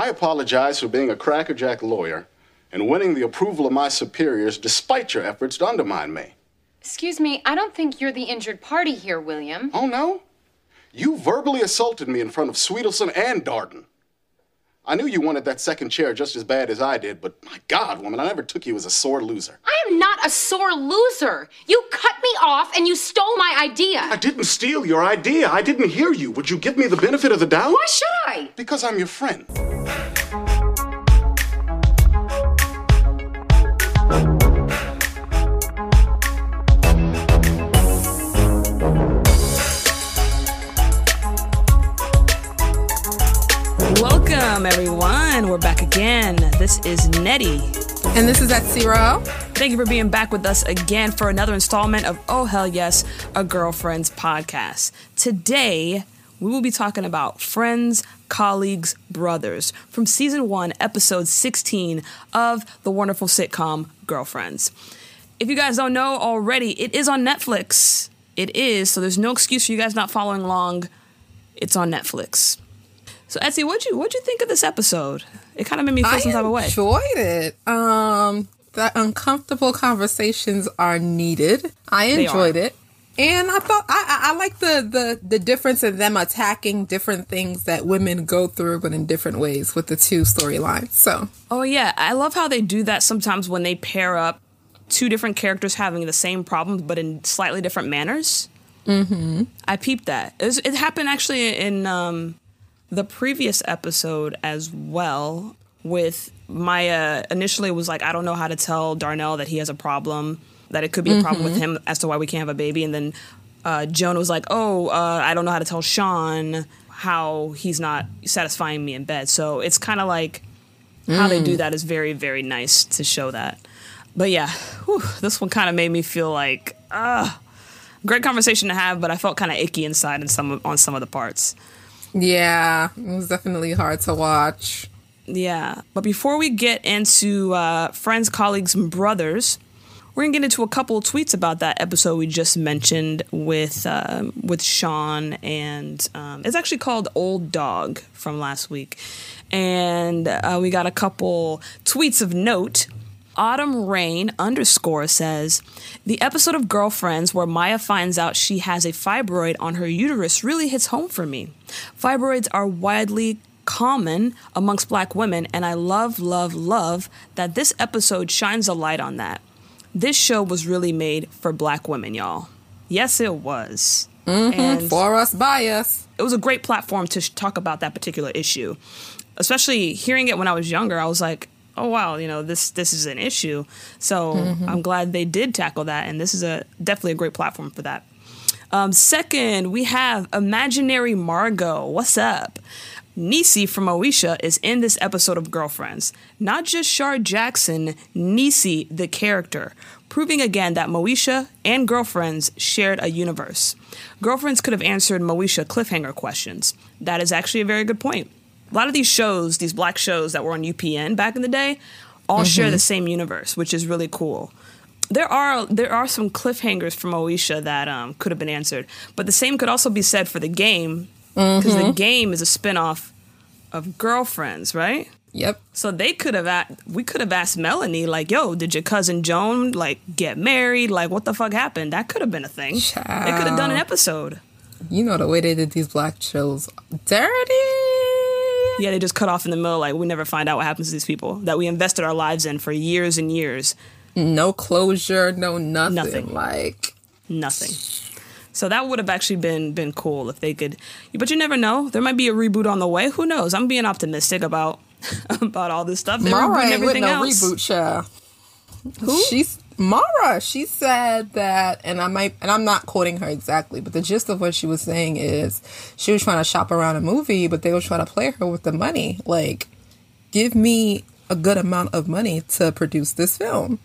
I apologize for being a crackerjack lawyer and winning the approval of my superiors despite your efforts to undermine me. Excuse me, I don't think you're the injured party here, William. Oh, no? You verbally assaulted me in front of Swedelson and Darden. I knew you wanted that second chair just as bad as I did, but my God, woman, I never took you as a sore loser. I am not a sore loser. You cut me off and you stole my idea. I didn't steal your idea. I didn't hear you. Would you give me the benefit of the doubt? Why should I? Because I'm your friend. Welcome, everyone. We're back again. This is Nettie. And this is at Zero. Thank you for being back with us again for another installment of Oh Hell Yes, a Girlfriend's podcast. Today, we will be talking about friends, colleagues, brothers from season one, episode 16 of the wonderful sitcom Girlfriends. If you guys don't know already, it is on Netflix. It is, so there's no excuse for you guys not following along. It's on Netflix. So Etsy, what'd you what'd you think of this episode? It kind of made me feel I some type of way. I enjoyed it. Um, the uncomfortable conversations are needed. I enjoyed it. And I thought I, I, I like the, the the difference in them attacking different things that women go through, but in different ways with the two storylines. So Oh yeah, I love how they do that sometimes when they pair up two different characters having the same problems but in slightly different manners. Mm-hmm. I peeped that. It, was, it happened actually in um, the previous episode as well. With Maya, initially was like, I don't know how to tell Darnell that he has a problem, that it could be a problem with him as to why we can't have a baby, and then uh, Jonah was like, Oh, uh, I don't know how to tell Sean how he's not satisfying me in bed. So it's kind of like how they do that is very very nice to show that but yeah whew, this one kind of made me feel like uh great conversation to have but i felt kind of icky inside in some on some of the parts yeah, it was definitely hard to watch. yeah but before we get into uh, friends colleagues and brothers we're gonna get into a couple of tweets about that episode we just mentioned with um, with Sean and um, it's actually called Old Dog from last week, and uh, we got a couple tweets of note. Autumn Rain underscore says the episode of Girlfriends where Maya finds out she has a fibroid on her uterus really hits home for me. Fibroids are widely common amongst black women, and I love, love, love that this episode shines a light on that. This show was really made for black women, y'all. Yes, it was. Mm-hmm. And For us, by us. it was a great platform to sh- talk about that particular issue. Especially hearing it when I was younger, I was like, "Oh wow, you know this this is an issue." So I'm glad they did tackle that, and this is a definitely a great platform for that. Um, second, we have Imaginary Margot. What's up? Niecy from Moesha is in this episode of Girlfriends. Not just Shar Jackson, Niecy the character, proving again that Moesha and Girlfriends shared a universe. Girlfriends could have answered Moesha cliffhanger questions. That is actually a very good point. A lot of these shows, these black shows that were on UPN back in the day, all share the same universe, which is really cool there are there are some cliffhangers from Moesha that um, could have been answered, but the same could also be said for the game because the game is a spinoff of Girlfriends, right? Yep. So they could have a- we could have asked Melanie like, "Yo, did your cousin Joan like get married? Like, what the fuck happened?" That could have been a thing. They could have done an episode. You know the way they did these black shows. Dirty. Yeah, they just cut off in the middle. Like, we never find out what happens to these people that we invested our lives in for years and years. No closure, no nothing. Nothing. Like nothing. So that would have actually been been cool if they could. But you never know. There might be a reboot on the way. Who knows? I'm being optimistic about about all this stuff. They're rebooting ain't with no else. reboot show. Who? She's Mara. She said that, and I might, and I'm not quoting her exactly, but the gist of what she was saying is she was trying to shop around a movie, but they were trying to play her with the money. Like, give me a good amount of money to produce this film,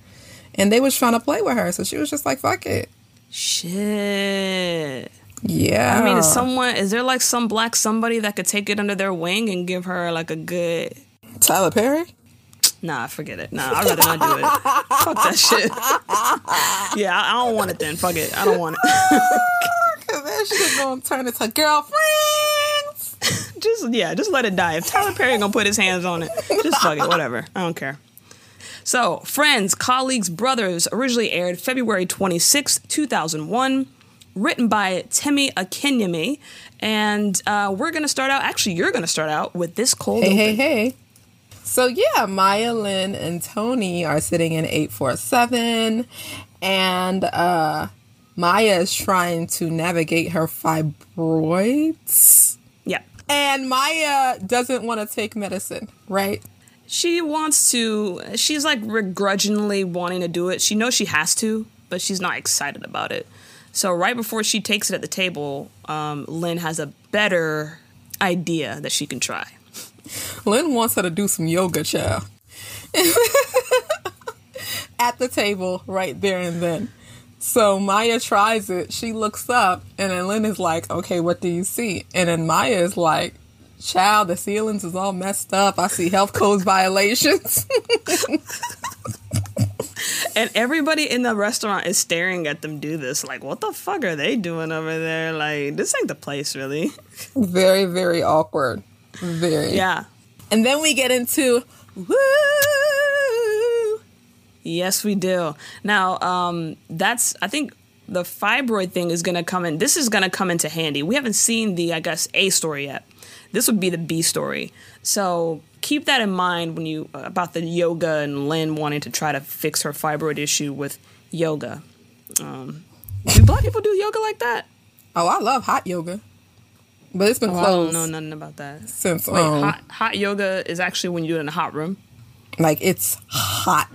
and they was trying to play with her. So she was just like, "Fuck it." Shit. Yeah. I mean, is someone is there like some black somebody that could take it under their wing and give her like a good? Tyler Perry. Nah, forget it. Nah, I'd rather not do it. Fuck that shit. yeah, I, I don't want it then. Fuck it. I don't want it. Cause that shit gonna turn into girlfriends. just yeah, just let it die. If Tyler Perry gonna put his hands on it, just fuck it, whatever. I don't care. So, Friends, Colleagues, Brothers originally aired February 26, 2001, written by Temi Akinyemi. And uh, we're going to start out, actually, you're going to start out with this cold Hey, open. hey, hey. So yeah, Maya, Lynn, and Tony are sitting in 847 and uh Maya is trying to navigate her fibroids. Yeah. And Maya doesn't want to take medicine, right? She wants to, she's like begrudgingly wanting to do it. She knows she has to, but she's not excited about it. So, right before she takes it at the table, um, Lynn has a better idea that she can try. Lynn wants her to do some yoga, child. At the table, right there and then. So Maya tries it. She looks up, and then Lynn is like, "Okay, what do you see?" And then Maya is like, "Child, the ceilings is all messed up. I see health codes violations." And everybody in the restaurant is staring at them do this. Like, what the fuck are they doing over there? Like, this ain't the place, really. very, very awkward. Very. Yeah. And then we get into woo. Yes, we do. Now, um, that's I think the fibroid thing is going to come in. This is going to come into handy. We haven't seen the I guess A story yet. This would be the B story. So keep that in mind when you about the yoga and Lynn wanting to try to fix her fibroid issue with yoga. Um, do black people do yoga like that? Oh, I love hot yoga, but it's been Oh, I don't closed know nothing about that. since Wait, um, hot hot yoga is actually when you do it in a hot room. like it's hot.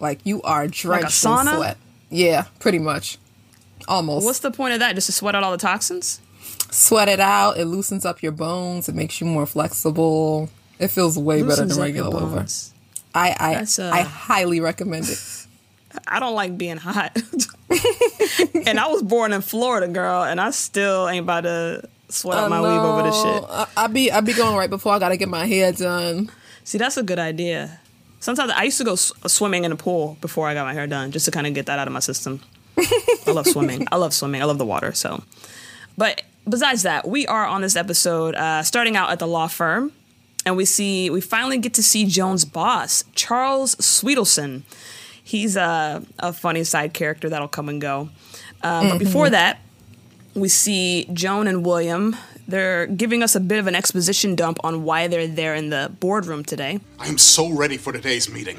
Like you are drenched sauna? in sweat. Yeah, pretty much. Almost. What's the point of that? Just to sweat out all the toxins? Sweat it out. It loosens up your bones. It makes you more flexible. It feels way better than regular over. I I, uh, I highly recommend it. I don't like being hot. and I was born in Florida, girl, and I still ain't about to sweat out my weave over this shit. I, I be I be going right before I gotta get my hair done. See, that's a good idea. Sometimes I used to go s- swimming in a pool before I got my hair done, just to kind of get that out of my system. I love swimming. I love swimming. I love the water. So, but besides that, we are on this episode uh, starting out at the law firm, and we see we finally get to see Joan's boss, Charles Swedelson. He's a, a funny side character that'll come and go. Uh, But before that, we see Joan and William. They're giving us a bit of an exposition dump on why they're there in the boardroom today. I am so ready for today's meeting.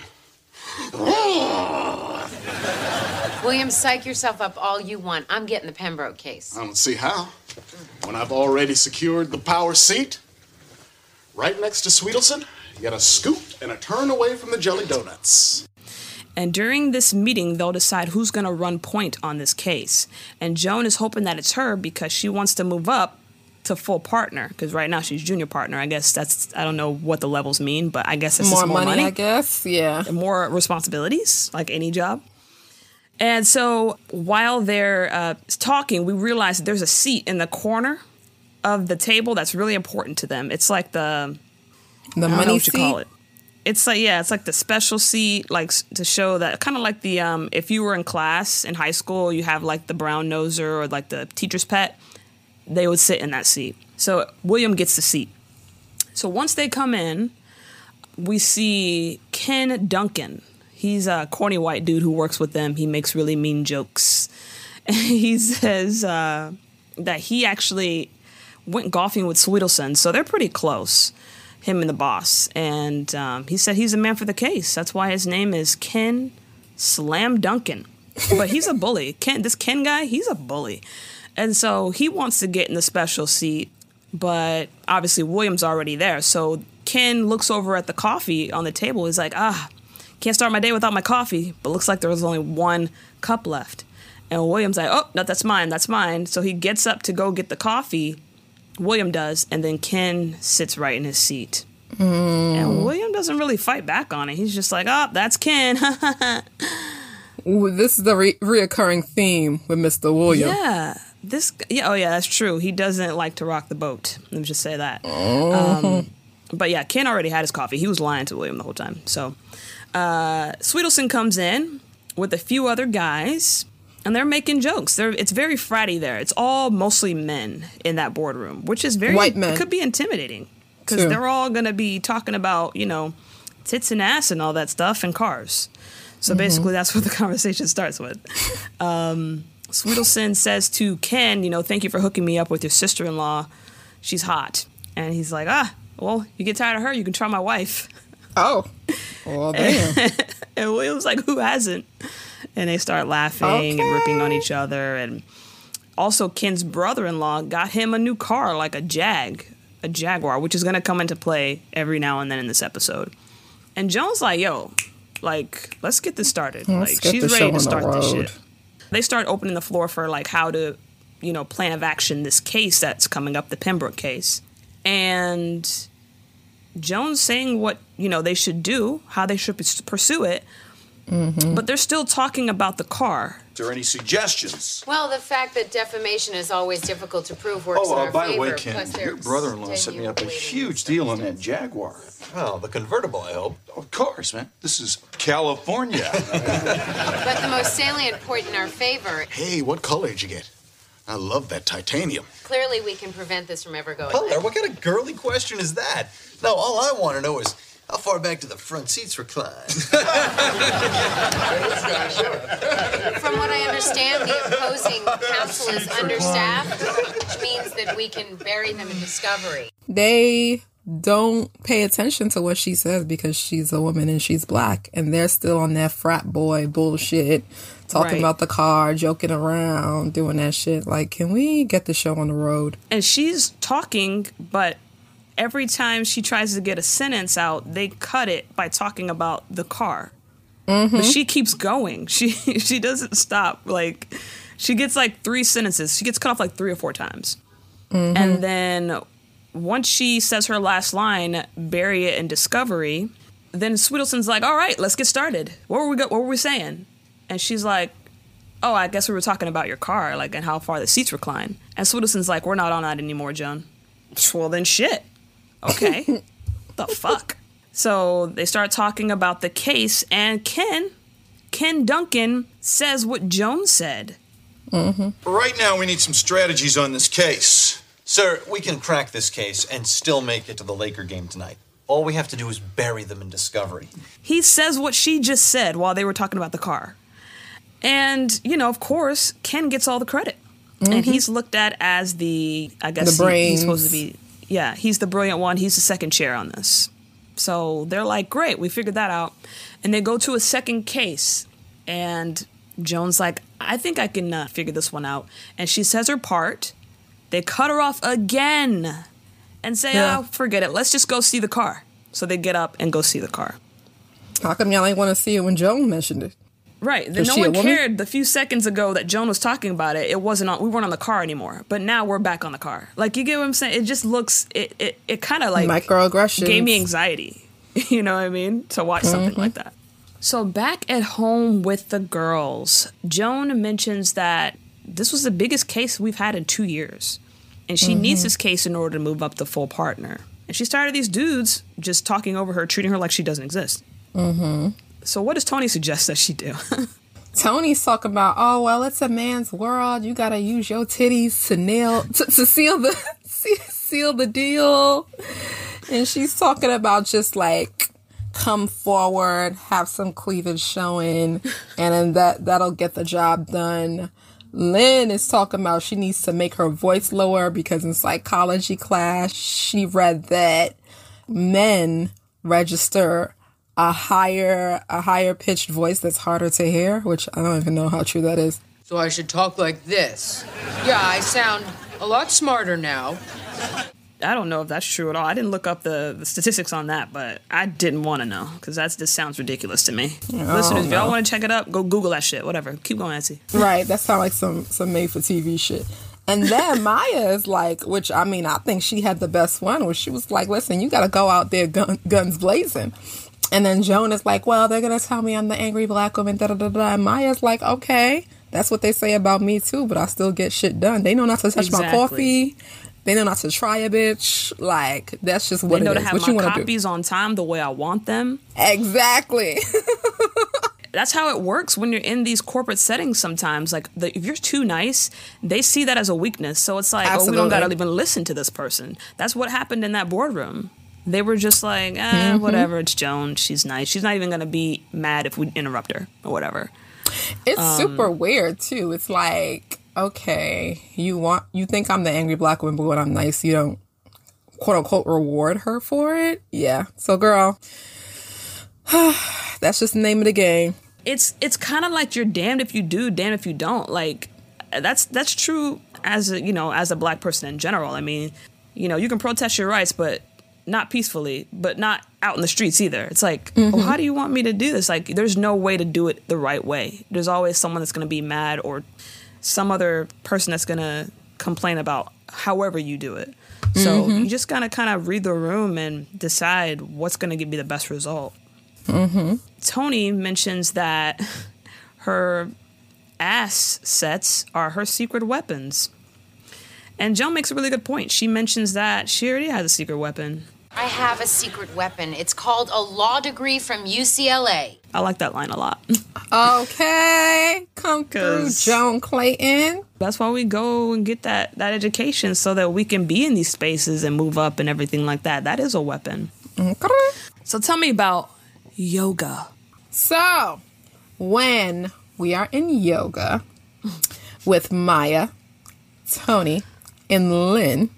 William, psych yourself up all you want. I'm getting the Pembroke case. I don't see how. When I've already secured the power seat, right next to Swedelson, you got a scoop and a turn away from the jelly donuts. And during this meeting, they'll decide who's going to run point on this case. And Joan is hoping that it's her because she wants to move up to full partner. Because right now she's junior partner. I guess that's I don't know what the levels mean, but I guess it's More, more money, money, I guess. Yeah. more responsibilities, like any job. And so while they're uh, talking, we realize that there's a seat in the corner of the table that's really important to them. It's like the The I don't know money what you seat. call it. It's like yeah, it's like the special seat, like to show that kind of like the um, if you were in class in high school, you have like the brown noser or like the teacher's pet. They would sit in that seat. So William gets the seat. So once they come in, we see Ken Duncan. He's a corny white dude who works with them. He makes really mean jokes. he says uh, that he actually went golfing with Swedelson, so they're pretty close, him and the boss. And um, he said he's a man for the case. That's why his name is Ken Slam Duncan. But he's a bully. Ken, this Ken guy, he's a bully. And so he wants to get in the special seat, but obviously William's already there. So Ken looks over at the coffee on the table. He's like, ah, can't start my day without my coffee. But looks like there was only one cup left. And William's like, oh, no, that's mine, that's mine. So he gets up to go get the coffee. William does, and then Ken sits right in his seat. And William doesn't really fight back on it. He's just like, oh, that's Ken. Ooh, this is the re- reoccurring theme with Mr. William. Yeah. This yeah, oh yeah, that's true. He doesn't like to rock the boat. Let me just say that. Um, but yeah, Ken already had his coffee. He was lying to William the whole time. So uh Swedelson comes in with a few other guys. And they're making jokes. They're it's very fratty there. It's all mostly men in that boardroom, which is very White men. It could be intimidating because they're all gonna be talking about you know tits and ass and all that stuff and cars. So basically, that's what the conversation starts with. Um, Swedelson says to Ken, you know, thank you for hooking me up with your sister in law. She's hot. And he's like, ah, well, you get tired of her, you can try my wife. Oh, well, damn. And William's like, who hasn't? And they start laughing and ripping on each other. And also, Ken's brother in law got him a new car, like a Jag, a Jaguar, which is going to come into play every now and then in this episode. And Joan's like, yo, like, let's get this started. Let's like, she's ready to start this shit. They start opening the floor for, like, how to, you know, plan of action this case that's coming up, the Pembroke case. And Joan's saying what you know they should do, how they should pursue it, Mm-hmm. but they're still talking about the car. Is there any suggestions? Well, the fact that defamation is always difficult to prove works in Oh, our uh, by the favor. way, Ken, plus your brother-in-law set me up a huge deal on that Jaguar. Well, the convertible, I hope. Of course, man. This is California. But the most salient point in our favor, Hey, what color did you get? I love that titanium. clearly we can prevent this from ever going Color? What kind of girly question is that? No, all I want to know is how far back do the front seats recline? From what I understand, the opposing counsel is understaffed, which means that we can bury them in discovery. they don't pay attention to what she says because she's a woman and she's black and they're still on that frat boy bullshit talking Right. about the car joking around doing that shit like can we get the show on the road And she's talking, but every time she tries to get a sentence out, they cut it by talking about the car. But mm-hmm. she keeps going. She she doesn't stop. Like she gets like three sentences. She gets cut off like three or four times. Mm-hmm. And then once she says her last line, bury it in discovery, then Swedelson's like, "All right, let's get started. What were we go- what were we saying?" And she's like, "Oh, I guess we were talking about your car, like and how far the seats recline." And Swedelson's like, "We're not on that anymore, Joan." Well, then shit. Okay. the fuck. So they start talking about the case, and Ken, Ken Duncan says what Jones said. Mm-hmm. right now, we need some strategies on this case. Sir, we can crack this case and still make it to the Laker game tonight. All we have to do is bury them in discovery. He says what she just said while they were talking about the car. And, you know, of course, Ken gets all the credit. And mm-hmm. he's looked at as the, I guess, The he- he's supposed to be, yeah, he's the brilliant one. He's the second chair on this. So they're like, great, we figured that out. And they go to a second case. And Joan's like, I think I can uh, figure this one out. And she says her part. They cut her off again and say, Yeah. oh, forget it. Let's just go see the car. So they get up and go see the car. how come y'all ain't want to see it when joan mentioned it Right. Then no one cared the few seconds ago that Joan was talking about it. It wasn't on. We weren't on the car anymore. But now we're back on the car. Like you get what I'm saying? It just looks. It it, it kind of like Microaggressions. gave me anxiety. You know what I mean? To watch something like that. So back at home with the girls, Joan mentions that this was the biggest case we've had in two years, and she needs this case in order to move up to full partner. And she's tired of these dudes just talking over her, treating her like she doesn't exist. Mm-hmm. So what does Tony suggest that she do? Tony's talking about, oh well, it's a man's world. You gotta use your titties to nail to, to seal the seal the deal. And she's talking about just like come forward, have some cleavage showing, and then that that'll get the job done. Lynn is talking about she needs to make her voice lower because in psychology class she read that men register a higher a higher pitched voice that's harder to hear, which I don't even know how true that is. So I should talk like this. Yeah, I sound a lot smarter now. I don't know if that's true at all. I didn't look up the, the statistics on that, but I didn't want to know because that just sounds ridiculous to me. Oh, Listeners, if y'all want to check it up, go Google that shit. Whatever. Keep going, Etsy. Right, that sounds like some some made for TV shit. And then Maya is like, which I mean, I think she had the best one, where she was like, "Listen, you got to go out there gun, guns blazing." And then Joan is like, "Well, they're gonna tell me I'm the angry black woman." Da da da da. And Maya's like, "Okay, that's what they say about me too, but I still get shit done. They know not to touch my coffee. They know not to try a bitch. Like that's just what They know it to is. have What my to do? copies on time the way I want them. Exactly. that's how it works when you're in these corporate settings sometimes. Like, the, if you're too nice, they see that as a weakness. So it's like, oh, we don't got to even listen to this person. That's what happened in that boardroom. They were just like, eh, Mm-hmm. whatever, it's Joan. She's nice. She's not even going to be mad if we interrupt her or whatever. It's Um, super weird too. It's like, okay, you want you think I'm the angry black woman, but when I'm nice, you don't quote unquote reward her for it. Yeah. So girl, that's just the name of the game. it's it's kind of like you're damned if you do, damned if you don't. Like that's that's true as a you know as a black person in general. I mean, you know, you can protest your rights, but not peacefully, but not out in the streets either. It's like, well, how do you want me to do this? Like, there's no way to do it the right way. There's always someone that's going to be mad or some other person that's going to complain about however you do it. So mm-hmm. you just gotta kind of read the room and decide what's going to give you the best result. Mm-hmm. Tony mentions that her ass sets are her secret weapons. And Joan makes a really good point. She mentions that she already has a secret weapon. I have a secret weapon. It's called a law degree from UCLA. I like that line a lot. Okay, come through, 'Cause- Joan Clayton. That's why we go and get that, that education so that we can be in these spaces and move up and everything like that. That is a weapon. Okay. So tell me about yoga. So, when we are in yoga with Maya, Tony, and Lynn,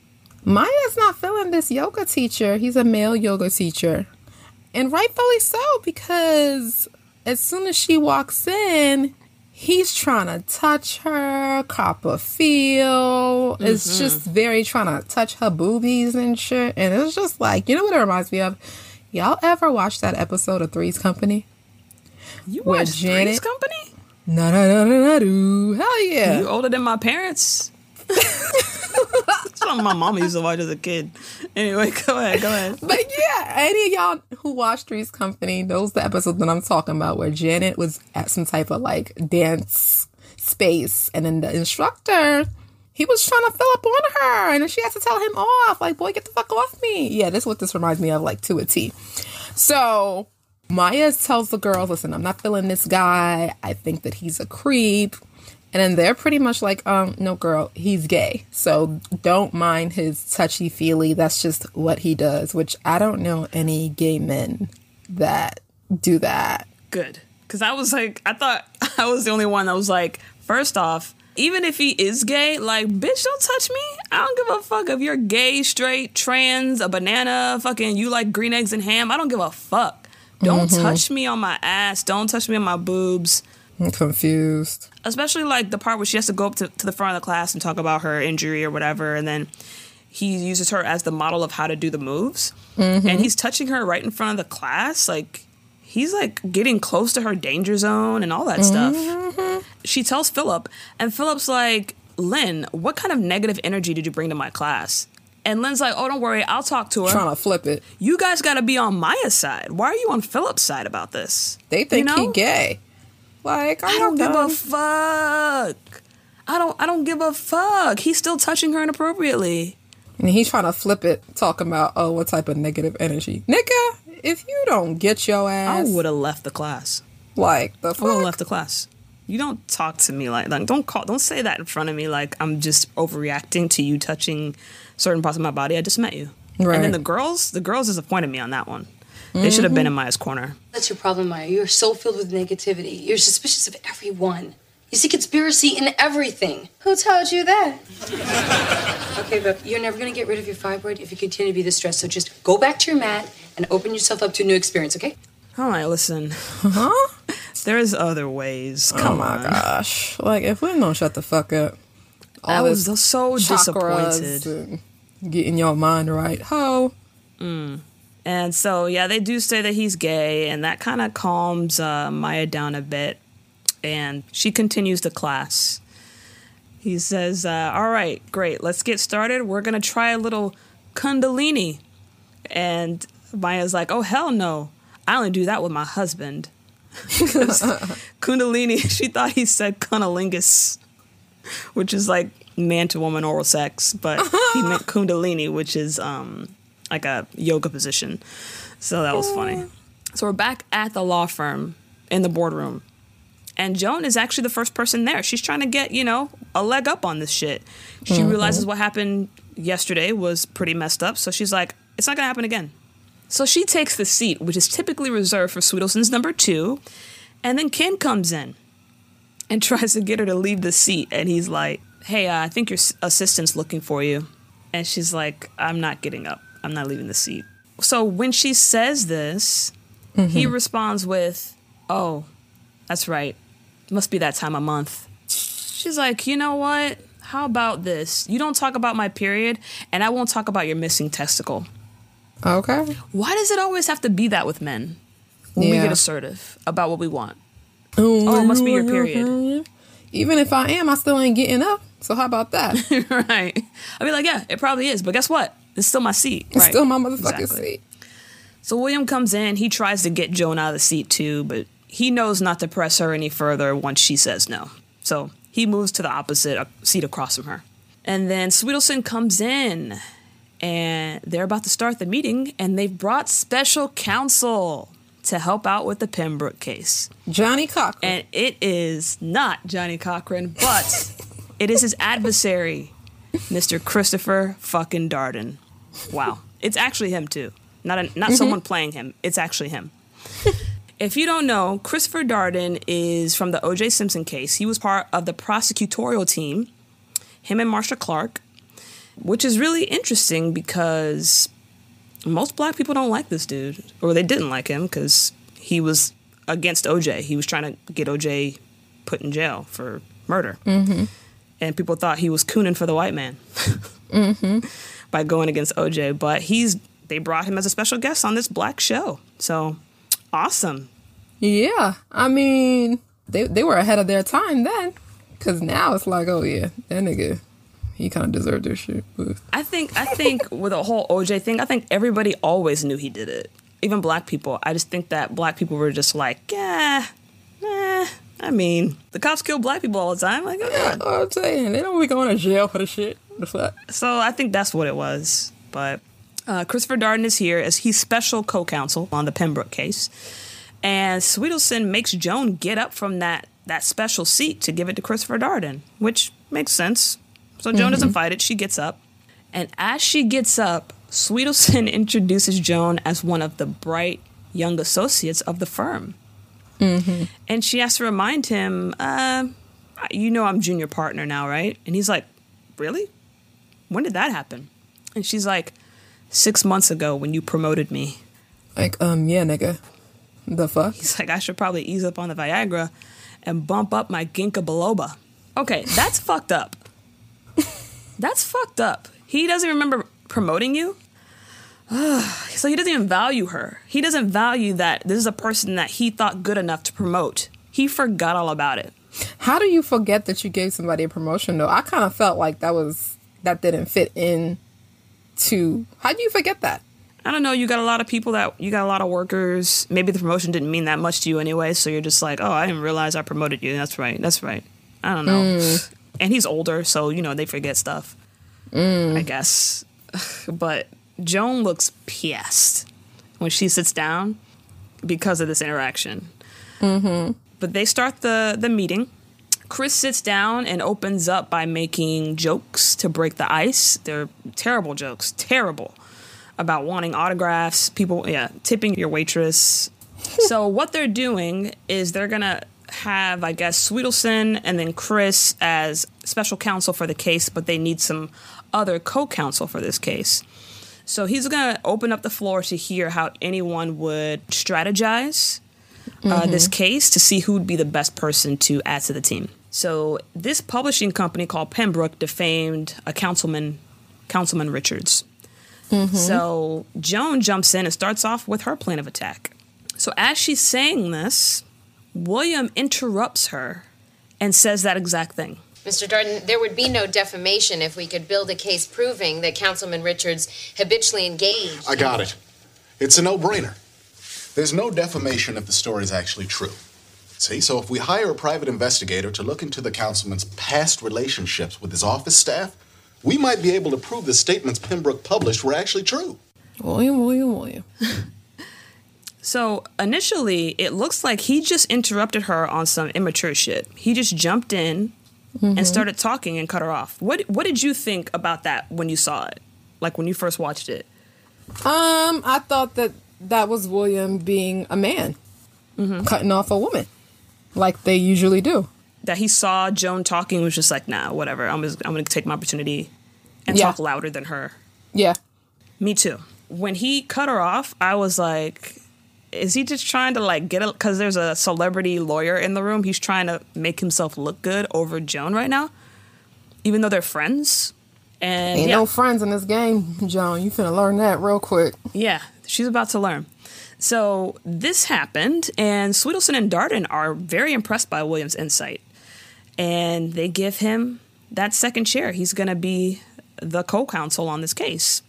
Maya's not feeling this yoga teacher. He's a male yoga teacher. And rightfully so, because as soon as she walks in, he's trying to touch her, cop a feel. It's mm-hmm. just very trying to touch her boobies and shit. And it's just like, you know what it reminds me of? Y'all ever watch that episode of Three's Company? You watch Janet- Three's Company? Na na na na do. Hell yeah. You older than my parents. That's what my mama used to watch as a kid. Anyway, go ahead, go ahead. But yeah, any of y'all who watched Three's Company knows the episode that I'm talking about where Janet was at some type of like dance space and then the instructor he was trying to fill up on her and then she had to tell him off like boy get the fuck off me yeah this is what this reminds me of like to a t so maya tells the girls listen i'm not feeling this guy i think that he's a creep and then they're pretty much like um no girl he's gay so don't mind his touchy feely that's just what he does which i don't know any gay men that do that Good. Because I was like, I thought I was the only one that was like, first off, even if he is gay, like, bitch, don't touch me. I don't give a fuck if you're gay, straight, trans, a banana, fucking, you like green eggs and ham. I don't give a fuck. Don't touch me on my ass. Don't touch me on my boobs. I'm confused. Especially like the part where she has to go up to, to the front of the class and talk about her injury or whatever and then he uses her as the model of how to do the moves. Mm-hmm. And he's touching her right in front of the class like he's like getting close to her danger zone and all that mm-hmm. stuff. She tells philip and philip's like lynn what kind of negative energy did you bring to my class? And lynn's like oh don't worry i'll talk to her. Trying to flip it. You guys got to be on maya's side. Why are you on philip's side about this? They think You he know? gay like I don't give a fuck. I don't I don't give a fuck. He's still touching her inappropriately. And he's trying to flip it, talking about, oh, what type of negative energy. Nigga, if you don't get your ass I would have left the class. like, the I would have fuck? left the class. You don't talk to me like like don't call don't say that in front of me like I'm just overreacting to you touching certain parts of my body. I just met you. Right. And then the girls, the girls disappointed me on that one. They should have been mm-hmm. in Maya's corner. That's your problem, Maya. You're so filled with negativity. You're suspicious of everyone. You see conspiracy in everything. Who told you that? okay, but you're never gonna get rid of your fibroid if you continue to be this stressed. So just go back to your mat and open yourself up to a new experience, okay? All right, listen. Huh? There's other ways. Oh Come my on. gosh. Like, if we're gonna shut the fuck up. I all was this so chakras disappointed. and Getting your mind right. Ho. Mm. And so, yeah, they do say that he's gay, and that kind of calms uh, Maya down a bit. And she continues the class. He says, uh, All right, great, let's get started. We're going to try a little Kundalini. And Maya's like, Oh, hell no. I only do that with my husband. Kundalini, she thought he said cunnilingus, which is like man to woman oral sex, but he meant Kundalini, which is um, like a yoga position. So that was funny. So we're back at the law firm, in the boardroom. And Joan is actually the first person there. She's trying to get, you know, a leg up on this shit. She Mhm. realizes what happened yesterday was pretty messed up. So she's like, it's not going to happen again. So she takes the seat, which is typically reserved for Swedelson's number two. And then Ken comes in and tries to get her to leave the seat. And he's like, hey, uh, I think your assistant's looking for you. And she's like, I'm not getting up. I'm not leaving the seat. So when she says this, he mm-hmm. responds with, oh, that's right. Must be that time of month. She's like, you know what? How about this? You don't talk about my period, and I won't talk about your missing testicle. Okay. Why does it always have to be that with men? When we get assertive about what we want. Oh, oh it must be your period. Even if I am, I still ain't getting up. So how about that? right. I'd be like, yeah, it probably is, but guess what? It's still my seat. It's Right. still my motherfucking Exactly. seat. So William comes in. He tries to get Joan out of the seat too, but he knows not to press her any further once she says no. So he moves to the opposite uh, seat across from her. And then Swedelson comes in, and they're about to start the meeting, and they've brought special counsel to help out with the Pembroke case. Johnnie Cochran. And it is not Johnnie Cochran, but it is his adversary, Mr. Christopher fucking Darden. Wow. It's actually him too. Not a, not Mhm. someone playing him. It's actually him. if you don't know, Christopher Darden is from the O.J. Simpson case. He was part of the prosecutorial team, him and Marcia Clark, which is really interesting because most black people don't like this dude, or they didn't like him because he was against OJ. He was trying to get OJ put in jail for murder. Mm-hmm. And people thought he was cooning for the white man Mm-hmm. By going against OJ. But he's they brought him as a special guest on this black show. So awesome. Yeah. I mean, they they were ahead of their time then. Cause now it's like, oh yeah, that nigga, he kind of deserved this shit. But I think I think with the whole OJ thing, I think everybody always knew he did it. Even black people. I just think that black people were just like, yeah, eh. I mean, the cops kill black people all the time. Like, oh, God. I'm saying they don't be going to jail for the shit. The fuck. So I think that's what it was. But uh, Christopher Darden is here as he's special co-counsel on the Pembroke case, and Swedelson makes Joan get up from that that special seat to give it to Christopher Darden, which makes sense. So Joan doesn't Mhm. fight it; she gets up, and as she gets up, Swedelson introduces Joan as one of the bright young associates of the firm. Mm-hmm. And she has to remind him, uh, you know, I'm junior partner now, right? And he's like, really? When did that happen? And she's like, six months ago when you promoted me. Like, um, yeah, nigga. The fuck? He's like, I should probably ease up on the Viagra and bump up my ginkgo biloba. Okay, that's fucked up. That's fucked up. He doesn't remember promoting you. so he doesn't even value her. He doesn't value that this is a person that he thought good enough to promote. He forgot all about it. How do you forget that you gave somebody a promotion though? I kind of felt like that was that didn't fit in to. How do you forget that? I don't know. You got a lot of people that you got a lot of workers. Maybe the promotion didn't mean that much to you anyway, so you're just like, oh, I didn't realize I promoted you. That's right. That's right. I don't know. Mm. And he's older, so you know they forget stuff. I guess. But Joan looks pissed when she sits down because of this interaction. Mm-hmm. But they start the the meeting. Chris sits down and opens up by making jokes to break the ice. They're terrible jokes, terrible about wanting autographs, people, yeah, tipping your waitress. so what they're doing is they're gonna have, I guess, Swedelson and then Chris as special counsel for the case, but they need some other co-counsel for this case. So he's gonna open up the floor to hear how anyone would strategize uh, Mhm. this case to see who would be the best person to add to the team. So this publishing company called Pembroke defamed a councilman, Councilman Richards. Mhm. So Joan jumps in and starts off with her plan of attack. So as she's saying this, William interrupts her and says that exact thing. Mr. Darden, there would be no defamation if we could build a case proving that Councilman Richards habitually engaged. I got it. It's a no brainer. There's no defamation if the story is actually true. See, so if we hire a private investigator to look into the councilman's past relationships with his office staff, we might be able to prove the statements Pembroke published were actually true. William, William, William. So initially, it looks like he just interrupted her on some immature shit. He just jumped in and started talking and cut her off. What What did you think about that when you saw it? Like when you first watched it? Um, I thought that that was William being a man, cutting off a woman, like they usually do. That he saw Joan talking was just like, nah, whatever. I'm just, I'm gonna take my opportunity and Yeah. talk louder than her. Yeah. Me too. When he cut her off, I was like, is he just trying to like get it? Because there's a celebrity lawyer in the room. He's trying to make himself look good over Joan right now, even though they're friends. And Ain't yeah, no friends in this game, Joan. You finna learn that real quick. yeah, she's about to learn. So this happened, and Swedelson and Darden are very impressed by William's insight, and they give him that second chair. He's gonna be the co-counsel on this case.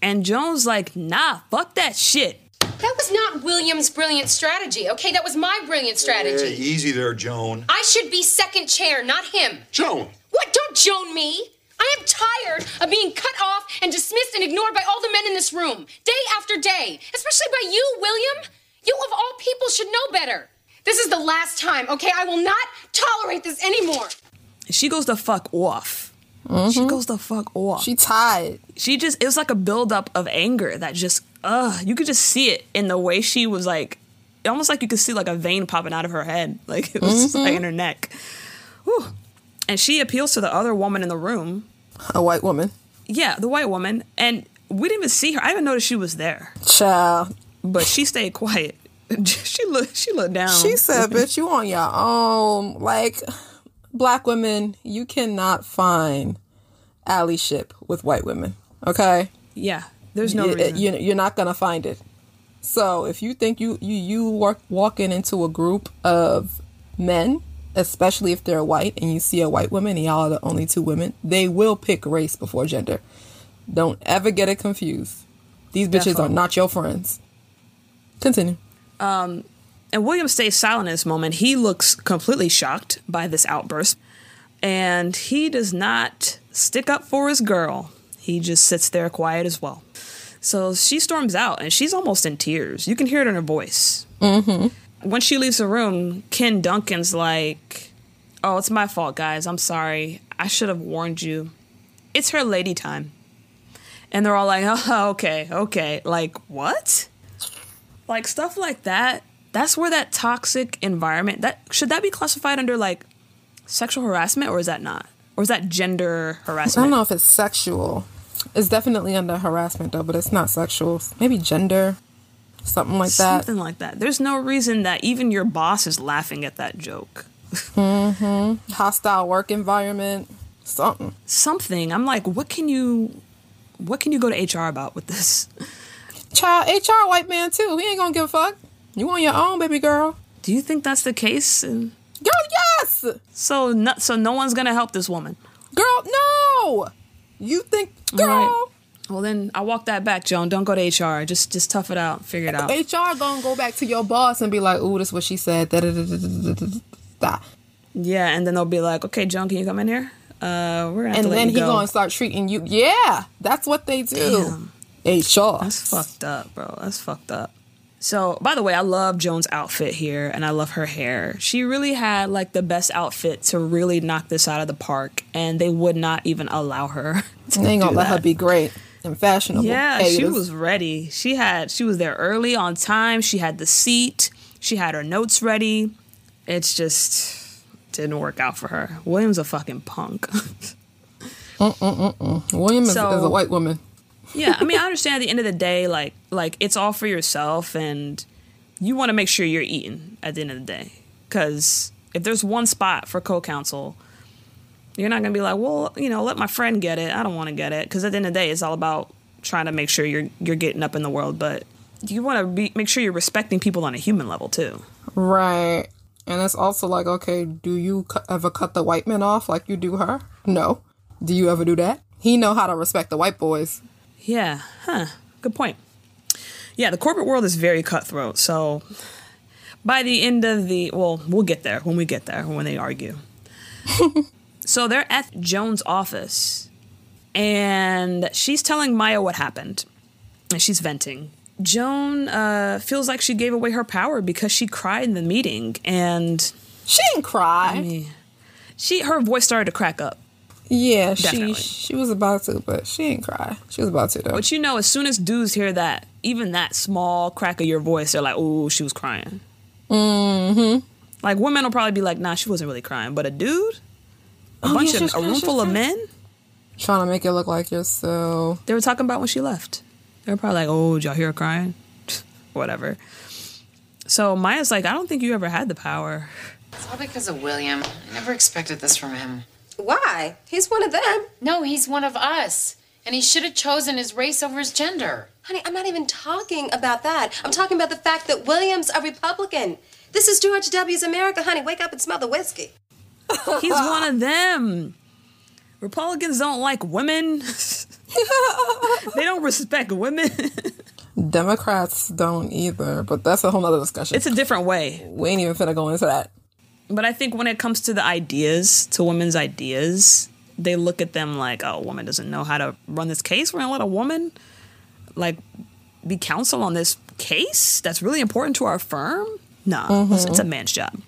And Joan's like, nah, fuck that shit. That was not William's brilliant strategy, okay? That was my brilliant strategy. Hey, easy there, Joan. I should be second chair, not him. Joan! What? Don't Joan me. I am tired of being cut off and dismissed and ignored by all the men in this room, day after day. Especially by you, William. You, of all people, should know better. This is the last time, okay? I will not tolerate this anymore. She goes the fuck off. She goes the fuck off. She tired. she just it was like a buildup of anger that just uh you could just see it in the way she was like almost like you could see like a vein popping out of her head like it was just like in her neck Whew. And she appeals to the other woman in the room A white woman. yeah the white woman and we didn't even see her i didn't notice she was there Child. but she stayed quiet she looked she looked down She said, bitch, you on your own. Like, black women, you cannot find allyship with white women. Okay? yeah there's no You- reason you- you're not gonna find it. So if you think you you you work walking into a group of men, especially if they're white, and you see a white woman and y'all are the only two women, they will pick race before gender. Don't ever get it confused. These bitches are not your friends. Continue. Um, and William stays silent in this moment. He looks completely shocked by this outburst. And he does not stick up for his girl. He just sits there quiet as well. So she storms out and she's almost in tears. You can hear it in her voice. Mm-hmm. When she leaves the room, Ken Duncan's like, Oh, it's my fault, guys. I'm sorry. I should have warned you. It's her lady time. And they're all like, Oh, okay, okay. Like, what? like stuff like that that's where that toxic environment that should that be classified under like sexual harassment or is that not or is that gender harassment? I don't know if it's sexual. It's definitely under harassment though, but it's not sexual. Maybe gender, something like that. something like that there's no reason that even your boss is laughing at that joke mm-hmm. Hostile work environment, something. something i'm like what can you what can you go to hr about with this Child, HR white man too. He ain't gonna give a fuck. You on your own, baby girl. do you think that's the case Girl, yes. so no, so no one's gonna help this woman Girl, no. You think, girl? right. Well then i walk that back joan don't go to hr just just tough it out figure it out HR gonna go back to your boss and be like, "Ooh, this is what she said." Da, da, da, yeah and then they'll be like okay joan can you come in here uh we're gonna And then he go. gonna start treating you. Yeah, that's what they do. HR. That's fucked up, bro. That's fucked up. So, by the way, I love Joan's outfit here and I love her hair. She really had like the best outfit to really knock this out of the park, and they would not even allow her. They ain't gonna let her be great and fashionable. Yeah, she was ready. She had she was there early on time. She had the seat. She had her notes ready. It's just didn't work out for her. William's a fucking punk. William is, So- is a white woman. yeah, I mean, I understand at the end of the day, like like it's all for yourself, and you want to make sure you're eating at the end of the day. Because if there's one spot for co-counsel, you're not gonna be like, well, you know, let my friend get it. I don't want to get it. Because at the end of the day, it's all about trying to make sure you're you're getting up in the world, but you want to be make sure you're respecting people on a human level too. Right. And it's also like, okay, do you cu- ever cut the white men off like you do her? No. Do you ever do that? He know how to respect the white boys. Yeah, huh. Good point. Yeah, the corporate world is very cutthroat. So by the end of the, well, we'll get there when we get there, when they argue. so they're at Joan's office and she's telling Maya what happened. And she's venting. Joan uh, feels like she gave away her power because she cried in the meeting, and she didn't cry. I mean, she her voice started to crack up. Yeah, Definitely. she she was about to, but she didn't cry. She was about to though. But you know, as soon as dudes hear that, even that small crack of your voice, they're like, "Oh, she was crying." Mm-hmm. Like women will probably be like, "Nah, she wasn't really crying," but a dude, a Oh, bunch yeah, of she a was- room she full was of men, Trying to make it look like you're so. they were talking about when she left. They were probably like, "Oh, did y'all hear her crying?" Whatever. So Maya's like, "I don't think you ever had the power." It's all because of William. I never expected this from him. Why? He's one of them. No, he's one of us. And he should have chosen his race over his gender. Honey, I'm not even talking about that. I'm talking about the fact that William's a Republican. This is George W.'s America, honey. Wake up and smell the whiskey. He's one of them. Republicans don't like women. they don't respect women. Democrats don't either, but that's a whole nother discussion. It's a different way. We ain't even finna go into that. But I think when it comes to the ideas, to women's ideas, they look at them like, oh, a woman doesn't know how to run this case. We're gonna let a woman like be counsel on this case that's really important to our firm. Nah, it's, it's a mm-hmm. man's job.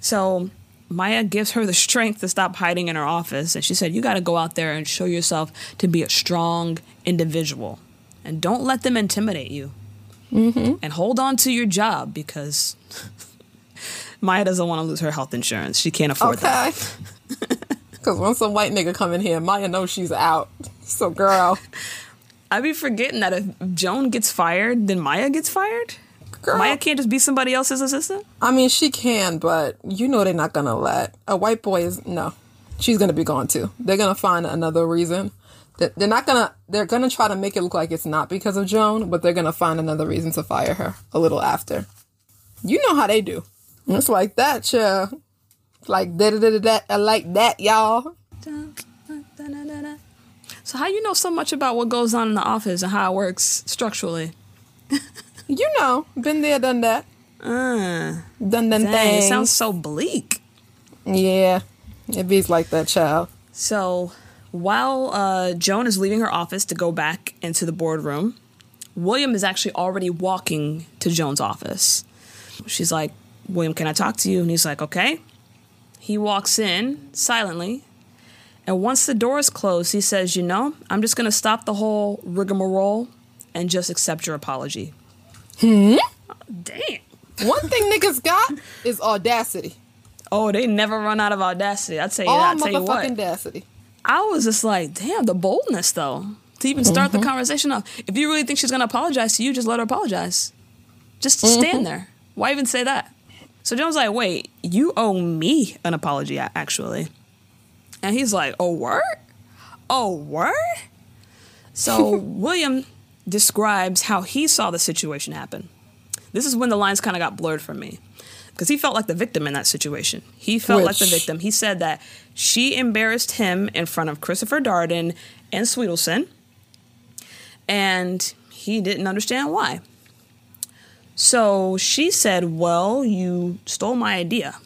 So Maya gives her the strength to stop hiding in her office, and she said, "You got to go out there and show yourself to be a strong individual, and don't let them intimidate you, Mm-hmm. and hold on to your job because." Maya doesn't want to lose her health insurance. She can't afford that. Because once some white nigga come in here, Maya knows she's out. So, girl, I be forgetting that if Joan gets fired, then Maya gets fired. Girl. Maya can't just be somebody else's assistant. I mean, she can, but you know they're not gonna let a white boy is no. She's gonna be gone too. They're gonna find another reason. They're not gonna. They're gonna try to make it look like it's not because of Joan, but they're gonna find another reason to fire her a little after. You know how they do. It's like that, chill. Like da da da da, like that, y'all. So how you know so much about what goes on in the office and how it works structurally? You know, been there, done that, Uh, done them dang, it sounds so bleak. yeah, it be like that, child. So while uh, Joan is leaving her office to go back into the boardroom, William is actually already walking to Joan's office. She's like, William, can I talk to you? And he's like, okay. He walks in silently. And once the door is closed, he says, You know, I'm just going to stop the whole rigmarole and just accept your apology. Hmm. Damn. One thing niggas got is audacity. Oh, they never run out of audacity. I'd tell you All that. I'll tell you what. audacity. I was just like, damn, the boldness though to even start the conversation off. If you really think she's gonna apologize to you, just let her apologize. Just stand there. Why even say that? So Joan's like, wait, you owe me an apology, actually. And he's like, oh, word? Oh, word? So William describes how he saw the situation happen. This is when the lines kind of got blurred for me because he felt like the victim in that situation. He felt like the victim. He said that she embarrassed him in front of Christopher Darden and Swedelson, and he didn't understand why. So she said, Well, you stole my idea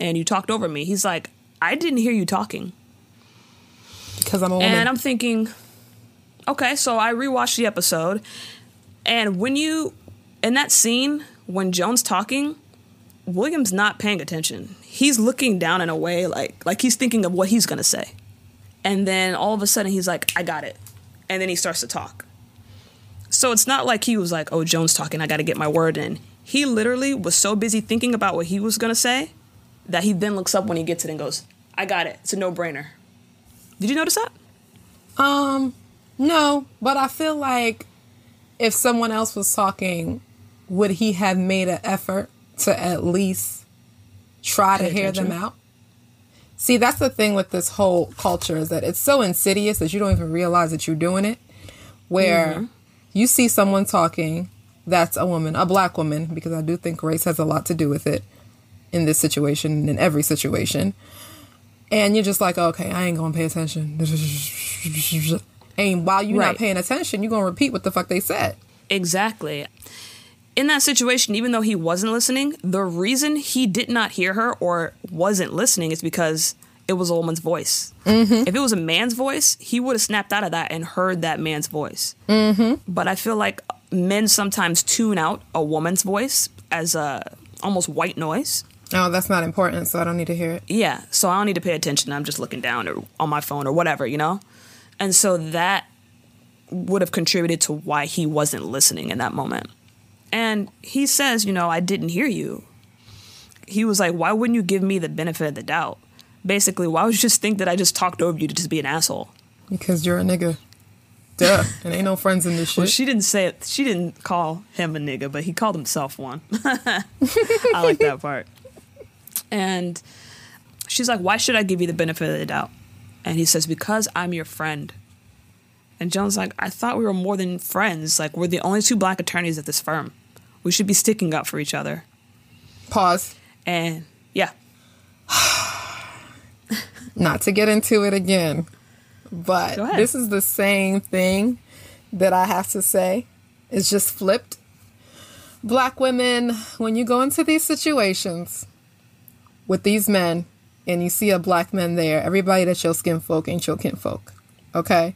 and you talked over me. He's like, I didn't hear you talking. Because I'm a woman. And I'm thinking, okay, so I rewatched the episode, and when you, in that scene, when Joan's talking, William's not paying attention. He's looking down in a way like like he's thinking of what he's gonna say. And then all of a sudden he's like, I got it. And then he starts to talk. So it's not like he was like, oh, Joan's talking, I gotta get my word in. He literally was so busy thinking about what he was gonna say that he then looks up when he gets it and goes, I got it. It's a no brainer. Did you notice that? Um, no, but I feel like if someone else was talking, would he have made an effort to at least try to Pay hear them out? See, that's the thing with this whole culture is that it's so insidious that you don't even realize that you're doing it. Where mm-hmm. you see someone talking that's a woman, a black woman, because I do think race has a lot to do with it in this situation and in every situation. And you're just like, okay, I ain't gonna pay attention. And while you're Right. not paying attention, you're gonna repeat what the fuck they said. Exactly. In that situation, even though he wasn't listening, the reason he did not hear her or wasn't listening is because it was a woman's voice. Mm-hmm. If it was a man's voice, he would have snapped out of that and heard that man's voice. Mm-hmm. But I feel like men sometimes tune out a woman's voice as a almost white noise. Oh, that's not important, so I don't need to hear it. Yeah, so I don't need to pay attention. I'm just looking down or on my phone or whatever, you know? And so that would have contributed to why he wasn't listening in that moment. And he says, you know, I didn't hear you. He was like, why wouldn't you give me the benefit of the doubt? Basically, why would you just think that I just talked over you to just be an asshole? Because you're a nigga. Duh. and ain't no friends in this shit. Well, she didn't say it. She didn't call him a nigga, but he called himself one. I like that part. And she's like, Why should I give you the benefit of the doubt? And he says, Because I'm your friend. And Joan's like, I thought we were more than friends. Like, we're the only two black attorneys at this firm. We should be sticking up for each other. Pause. And yeah. Not to get into it again, but this is the same thing that I have to say. It's just flipped. Black women, when you go into these situations with these men and you see a black man there, everybody that's your skin folk ain't your kinfolk. Okay?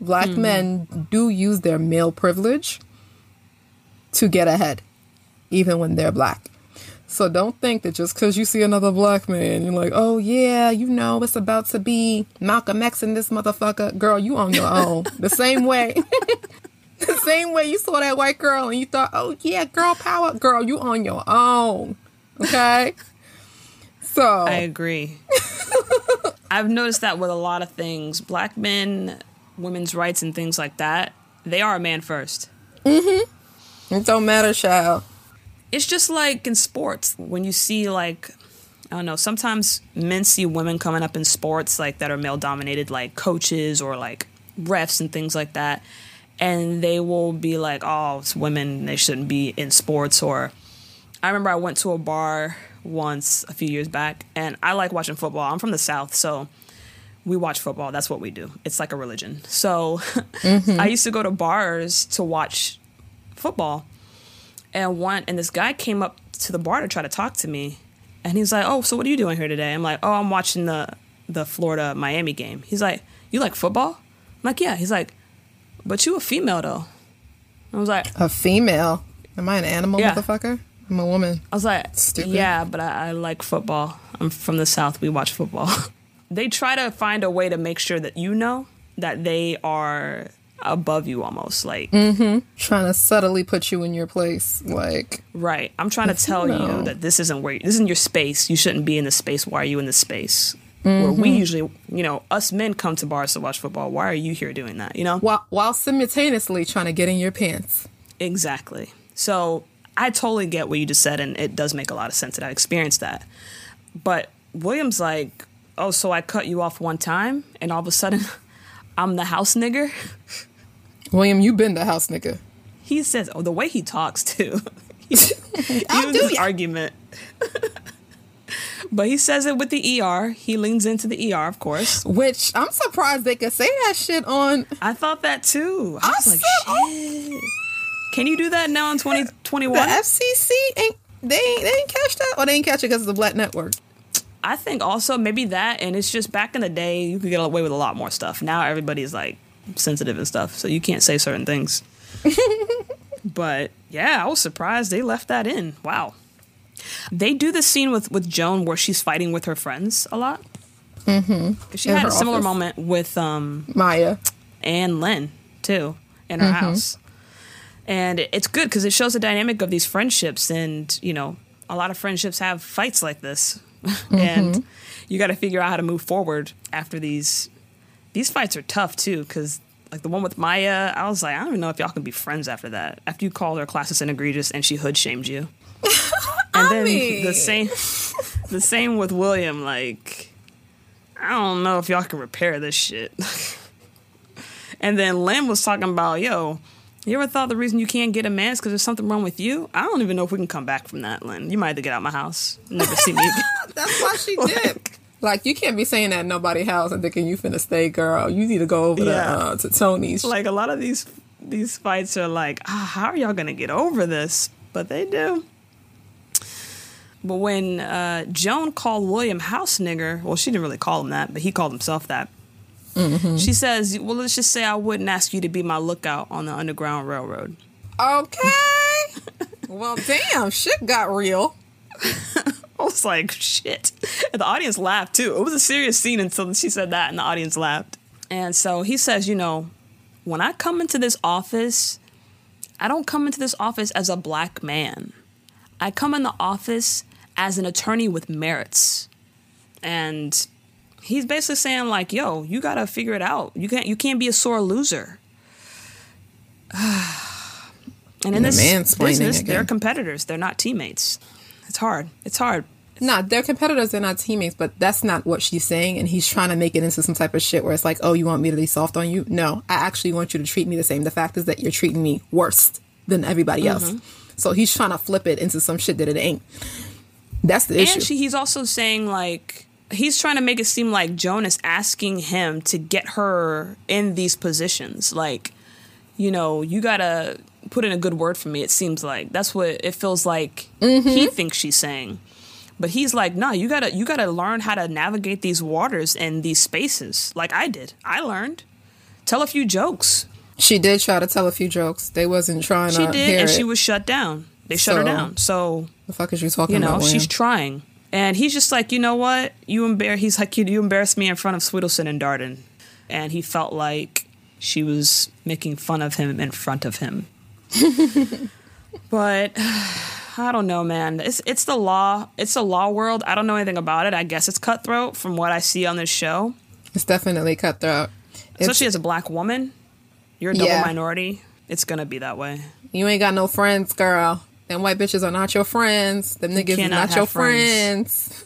Black Mm-hmm. men do use their male privilege to get ahead, even when they're black. So don't think that just because you see another black man, you're like, oh yeah, you know, it's about to be Malcolm X and this motherfucker. Girl, you on your own. the same way. the same way you saw that white girl and you thought, oh yeah, girl power. Girl, you on your own. Okay? So I agree. I've noticed that with a lot of things. Black men, women's rights, and things like that, they are a man first. Mm-hmm. it don't matter, child. It's just like in sports when you see like I don't know, sometimes men see women coming up in sports like that are male dominated like coaches or like refs and things like that and they will be like, "Oh, it's women, they shouldn't be in sports." Or I remember I went to a bar once a few years back and I like watching football. I'm from the south, so we watch football. That's what we do. It's like a religion. So mm-hmm. I used to go to bars to watch football and one and this guy came up to the bar to try to talk to me and he's like oh so what are you doing here today i'm like oh i'm watching the the florida miami game he's like you like football i'm like yeah he's like but you a female though i was like A female. Am I an animal, Yeah. motherfucker? I'm a woman. I was like, Stupid. yeah, but I, I like football. I'm from the South. We watch football. they try to find a way to make sure that you know that they are above you almost. Like, mm-hmm. Trying to subtly put you in your place. Like, right. I'm trying to tell No. you that this isn't where, this isn't your space. You shouldn't be in this space. Why are you in this space? Where we mm-hmm. usually, you know, us men come to bars to watch football. Why are you here doing that? You know? while, while simultaneously trying to get in your pants. Exactly. So I totally get what you just said, and it does make a lot of sense that I experienced that. But William's like, oh, so I cut you off one time, and all of a sudden, I'm the house nigger. William, you been the house nigga. He says, oh, the way he talks too. Do this ya. argument. but he says it with the ER. He leans into the ER, of course. Which I'm surprised they could say that shit on. I thought that too. I I was like, oh. Can you do that now in 2021? The 2021? FCC ain't they ain't, they ain't catch that or they ain't catch it because it's a black network. I think also maybe that, and it's just back in the day, you could get away with a lot more stuff. Now everybody's like sensitive and stuff, so you can't say certain things. but yeah, I was surprised they left that in. Wow. They do the scene with with Joan where she's fighting with her friends a lot. Mm-hmm. She In had a similar office. moment with um, Maya. and Lynn too in her house. And it's good because it shows the dynamic of these friendships, and you know, a lot of friendships have fights like this, and mm-hmm. you got to figure out how to move forward after these. These fights are tough too because. Like the one with Maya, I was like, I don't even know if y'all can be friends after that. After you called her classist and egregious and she hood shamed you. And then mean- the same the same with William, like I don't know if y'all can repair this shit. And then Lynn was talking about, yo, you ever thought the reason you can't get a man is because there's something wrong with you? I don't even know if we can come back from that, Lynn. You might have to get out my house. Never see me again. That's why she did. Like you can't be saying that in nobody's house and thinking you finna stay, girl. You need to go over Yeah. to uh, to Tony's. like a lot of these these fights are like, ah, how are y'all gonna get over this? But they do. But when uh, Joan called William house nigger, well, she didn't really call him that, but he called himself that. Mm-hmm. She says, "Well, let's just say I wouldn't ask you to be my lookout on the Underground Railroad." Okay. well, damn, shit got real. I was like, shit. And the audience laughed too. It was a serious scene until she said that, and the audience laughed. And so he says, you know, when I come into this office, I don't come into this office as a black man. I come in the office as an attorney with merits. And he's basically saying like, yo, you gotta figure it out. You can't you can't be a sore loser. and in And the this mansplaining business, again. they're competitors. They're not teammates. It's hard. It's hard. Nah, they're competitors, they're not teammates, but that's not what she's saying. And he's trying to make it into some type of shit where it's like, oh, you want me to be soft on you? No, I actually want you to treat me the same. The fact is that you're treating me worse than everybody else. Mhm. So he's trying to flip it into some shit that it ain't. That's the issue. And she, he's also saying like he's trying to make it seem like Joan is asking him to get her in these positions. Like, you know, you gotta put in a good word for me. It seems like that's what it feels like. He mm-hmm. thinks she's saying, but he's like, no, you gotta you gotta learn how to navigate these waters and these spaces. Like I did. I learned. Tell a few jokes. she did try to tell a few jokes. They wasn't trying She to did, hear and it. she was shut down. They shut her down. So the fuck is you talking you know, about? she's trying. And he's just like, you know what? You embarrass. He's like, you, you embarrassed me in front of Swedelson and Darden, and he felt like she was making fun of him in front of him. but I don't know, man. It's it's the law. It's the law world. I don't know anything about it. I guess it's cutthroat from what I see on this show, It's definitely cutthroat. especially as a black woman. You're a double Yeah. minority. It's gonna be that way. You ain't got no friends, girl. Them white bitches are not your friends. Them niggas is cannot not your friends.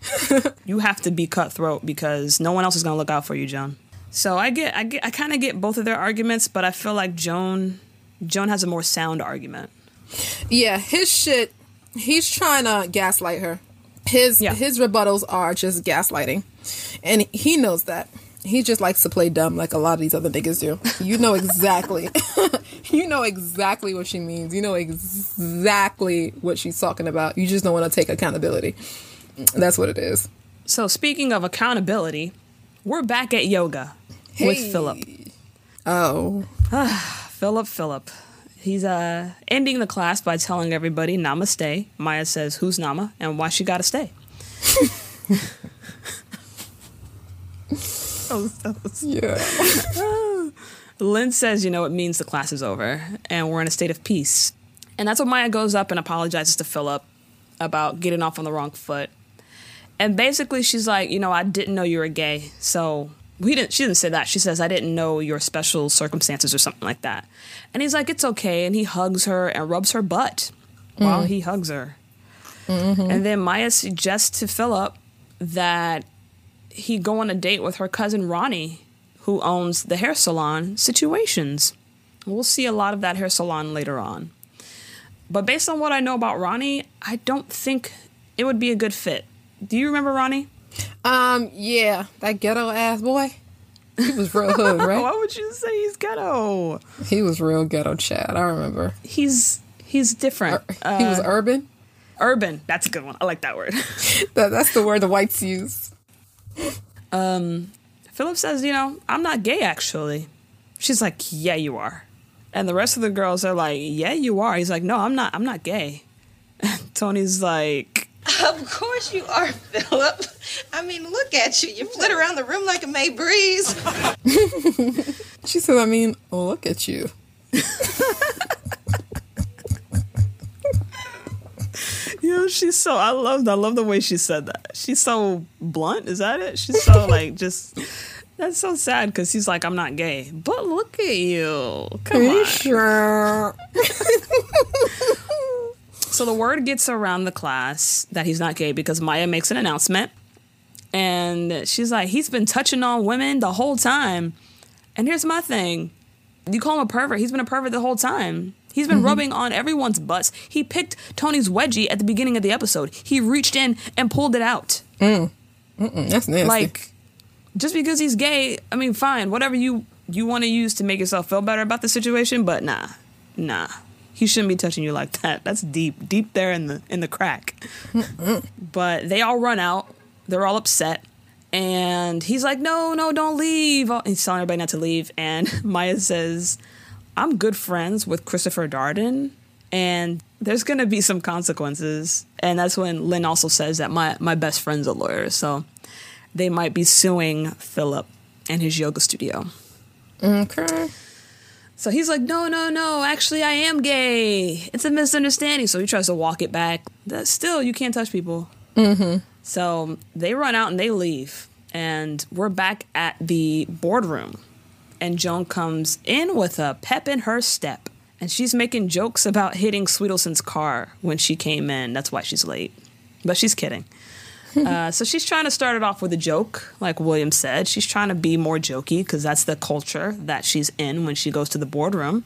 friends. you have to be cutthroat because no one else is going to look out for you, Joan. So I get, I get, I kind of get both of their arguments, but I feel like Joan, Joan has a more sound argument. Yeah, his shit. He's trying to gaslight her. His his rebuttals are just gaslighting, and he knows that. He just likes to play dumb like a lot of these other niggas do. You know exactly. you know exactly what she means. You know exactly what she's talking about. You just don't want to take accountability. That's what it is. So speaking of accountability, we're back at yoga with Philip. Oh, Philip, Philip. He's uh ending the class by telling everybody namaste. Maya says, "Who's Nama and why she got to stay?" yeah. Lynn says, you know, it means the class is over and we're in a state of peace. And that's when Maya goes up and apologizes to Philip about getting off on the wrong foot. And basically she's like, you know, I didn't know you were gay. So we didn't she didn't say that. She says, I didn't know your special circumstances or something like that. And he's like, It's okay. And he hugs her and rubs her butt while Mm. he hugs her. Mhm. And then Maya suggests to Philip that he go on a date with her cousin Ronnie, who owns the hair salon Situations. We'll see a lot of that hair salon later on. But based on what I know about Ronnie, I don't think it would be a good fit. Do you remember Ronnie? Um, yeah, that ghetto ass boy. He was real hood, right? Why would you say he's ghetto? He was real ghetto, Chad. I remember. He's he's different. he was Uh, urban. Urban. That's a good one. I like that word. That, that's the word the whites use. Um, Philip says, you know, I'm not gay actually. She's like, yeah, you are. And the rest of the girls are like, yeah, you are. He's like, no, I'm not. I'm not gay. Tony's like, Of course you are, Philip. I mean, look at you. You flit around the room like a May breeze. She said, I mean, look at you. she's so. I love. I love the way she said that. She's so blunt. Is that it? She's so like just. That's so sad because he's like, I'm not gay, but look at you. Come Are you on. sure? So the word gets around the class that he's not gay because Maya makes an announcement. And she's like, he's been touching on women the whole time. And here's my thing you call him a pervert. He's been a pervert the whole time. He's been Mhm. rubbing on everyone's butts. He picked Tony's wedgie at the beginning of the episode. He reached in and pulled it out. Mm. Mm-mm, that's nasty. Like, just because he's gay, I mean, fine, whatever you you want to use to make yourself feel better about the situation, but nah, nah, he shouldn't be touching you like that. That's deep, deep there in the in the crack. but they all run out. They're all upset, and he's like, "No, no, don't leave." He's telling everybody not to leave, and Maya says. I'm good friends with Christopher Darden, and there's gonna be some consequences. And that's when Lynn also says that my my best friend's a lawyer, so they might be suing Philip and his yoga studio. Okay. So he's like, no, no, no, actually, I am gay. It's a misunderstanding. So he tries to walk it back. That still, you can't touch people. Mm-hmm. So they run out and they leave. And we're back at the boardroom. And Joan comes in with a pep in her step. And she's making jokes about hitting Swedelson's car when she came in. That's why she's late. But she's kidding. uh, so she's trying to start it off with a joke, like William said. She's trying to be more jokey because that's the culture that she's in when she goes to the boardroom.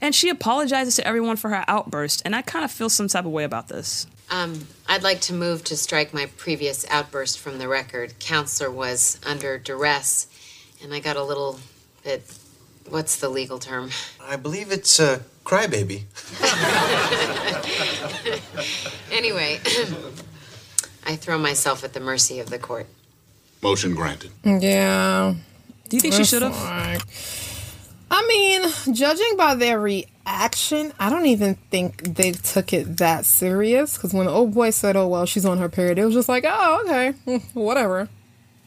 And she apologizes to everyone for her outburst. And I kind of feel some type of way about this. Um, I'd like to move to strike my previous outburst from the record. Counselor was under duress, and I got a little bit. What's the legal term? I believe it's a crybaby. Anyway, I throw myself at the mercy of the court. Motion granted. Yeah. Do you think she should have? I mean, judging by their reaction, I don't even think they took it that serious. Because when the old boy said, "Oh well, she's on her period," it was just like, "Oh, okay, whatever."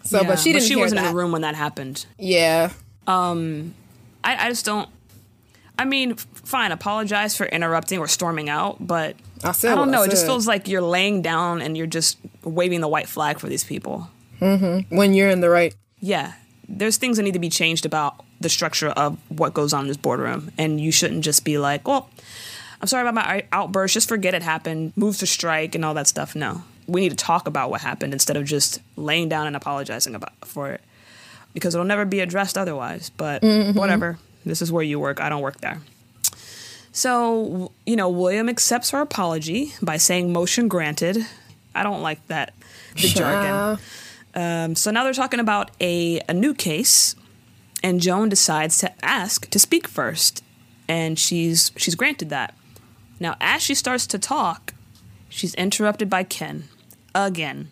So, Yeah, but she didn't. But she hear wasn't in the room when that happened. Yeah. Um, I, I just don't. I mean, fine, apologize for interrupting or storming out, but I I, don't what I know. It just feels like you're laying down and you're just waving the white flag for these people. hmm When you're in the right. Yeah, there's things that need to be changed about the structure of what goes on in this boardroom, and you shouldn't just be like, "Well, I'm sorry about my outburst. Just forget it happened. Move to strike and all that stuff." No, we need to talk about what happened instead of just laying down and apologizing about for it, because it'll never be addressed otherwise. But Mhm. whatever. This is where you work. I don't work there. So, you know, William accepts her apology by saying motion granted. I don't like that, the jargon. Um, so now they're talking about a, a new case, and Joan decides to ask to speak first, and she's she's granted that. Now, as she starts to talk, she's interrupted by Ken again.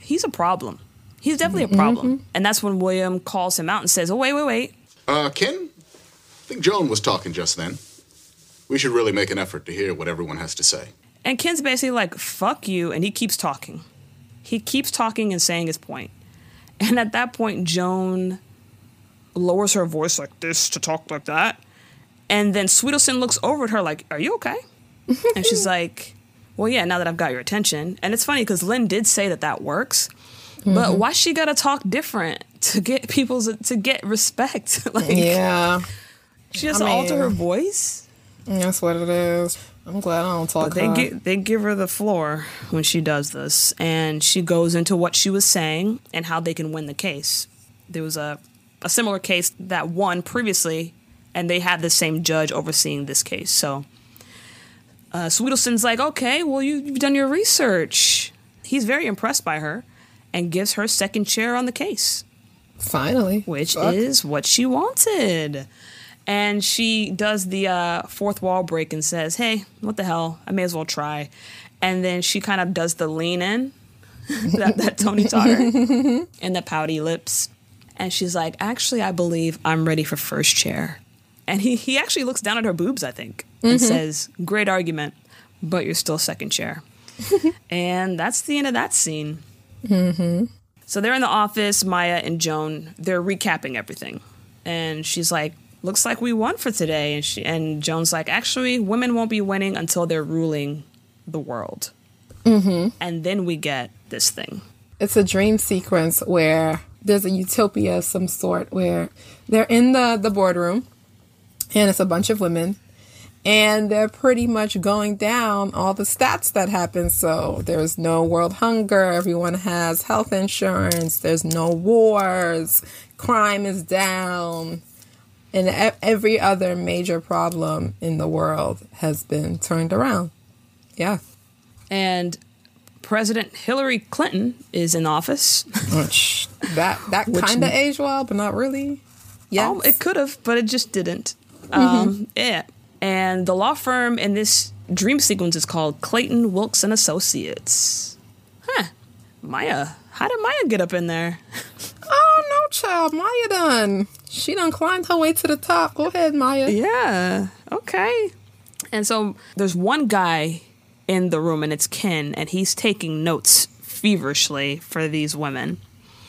He's a problem. He's definitely a problem, and that's when William calls him out and says, "Oh, wait, wait, wait! Uh, Ken? I think Joan was talking just then. We should really make an effort to hear what everyone has to say. And Ken's basically like, fuck you. And he keeps talking. He keeps talking and saying his point. And at that point, Joan lowers her voice like this to talk like that. And then Swedelson looks over at her like, Are you okay? and she's like, Well, yeah, now that I've got your attention. And it's funny because Lynn did say that that works. But Mhm. why she gotta talk different to get people's to get respect? like, yeah. she has I to alter her voice. That's what it is. I'm glad I don't talk. But they give they give her the floor when she does this, and she goes into what she was saying and how they can win the case. There was a a similar case that won previously, and they had the same judge overseeing this case. So, uh, Swedelson's like, "Okay, well you, you've done your research." He's very impressed by her, and gives her second chair on the case. Finally, which Fuck. is what she wanted. And she does the uh, fourth wall break and says, Hey, what the hell? I may as well try. And then she kind of does the lean in that, that Tony taught her and the pouty lips. And she's like, Actually, I believe I'm ready for first chair. And he, he actually looks down at her boobs, I think, and Mhm. says, Great argument, but you're still second chair. and that's the end of that scene. Mm-hmm. So they're in the office, Maya and Joan, they're recapping everything. And she's like, looks like we won for today. And she and Joan's like, actually, women won't be winning until they're ruling the world. Mm-hmm. And then we get this thing. It's a dream sequence where there's a utopia of some sort where they're in the, the boardroom and it's a bunch of women and they're pretty much going down all the stats that happen. So there's no world hunger, everyone has health insurance, there's no wars, crime is down, and every other major problem in the world has been turned around. Yeah. And President Hillary Clinton is in office. Which that that kind of aged well, but not really. Yeah, Oh, it could have, but it just didn't. Um, yeah. And the law firm in this dream sequence is called Clayton Wilkes and Associates. Huh. Maya. How did Maya get up in there? Oh, no child. Maya done. She done climbed her way to the top. Go ahead, Maya. Yeah. Okay. And so there's one guy in the room, and it's Ken, and he's taking notes feverishly for these women,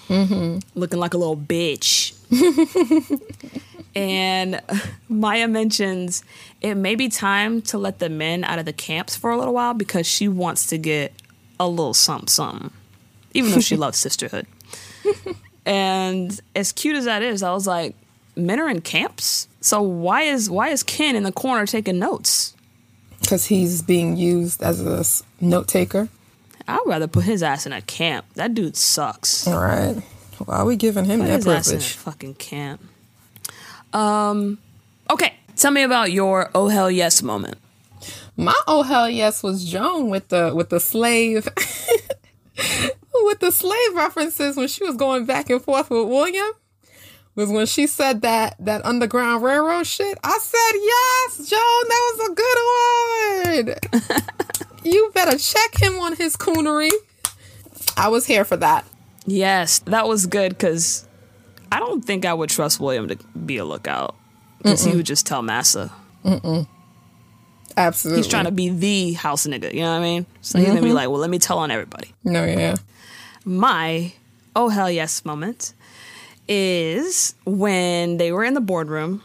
Mm-hmm. looking like a little bitch. and Maya mentions it may be time to let the men out of the camps for a little while because she wants to get a little something, something, even though she loves sisterhood. and as cute as that is, I was like, men are in camps, so why is why is Ken in the corner taking notes? Because he's being used as a note taker. I'd rather put his ass in a camp. That dude sucks. All right. Why are we giving him Put that his ass in a privilege? fucking camp. Um, okay. Tell me about your oh hell yes moment. My oh hell yes was Joan with the with the slave with the slave references when she was going back and forth with William. Was when she said that that Underground Railroad shit. I said yes, Joan. That was a good one. you better check him on his coonery. I was here for that. Yes, that was good because I don't think I would trust William to be a lookout because he would just tell Massa. Mm-mm. Absolutely. He's trying to be the house nigga. You know what I mean? So he's gonna be Mhm. like, well, let me tell on everybody. No, yeah. My oh hell yes moment is when they were in the boardroom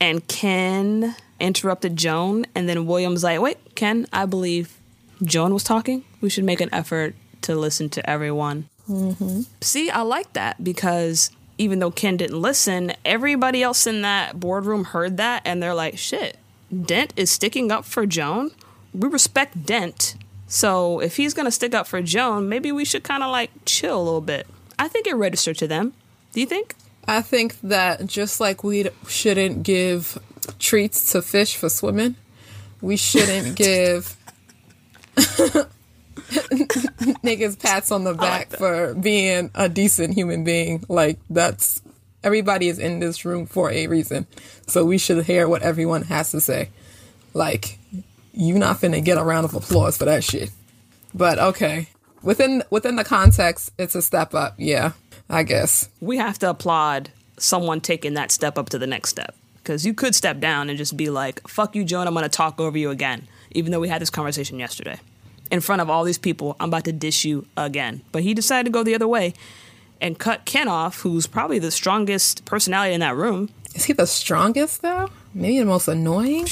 and Ken interrupted Joan, and then William's like, wait, Ken, I believe Joan was talking. We should make an effort to listen to everyone. Mm-hmm. See, I like that because even though Ken didn't listen, everybody else in that boardroom heard that and they're like, shit, Dent is sticking up for Joan. We respect Dent. So if he's going to stick up for Joan, maybe we should kind of like chill a little bit. I think it registered to them. Do you think? I think that just like we shouldn't give treats to fish for swimming, we shouldn't give niggas pats on the back for being a decent human being. Like that's everybody is in this room for a reason, so we should hear what everyone has to say. Like you not finna get a round of applause for that shit. But okay, within within the context, it's a step up. Yeah, I guess. We have to applaud someone taking that step up to the next step. Because you could step down and just be like, fuck you, Joan, I'm to talk over you again. Even though we had this conversation yesterday. In front of all these people, I'm about to dish you again. But he decided to go the other way and cut Ken off, who's probably the strongest personality in that room. Is he the strongest though? Maybe the most annoying.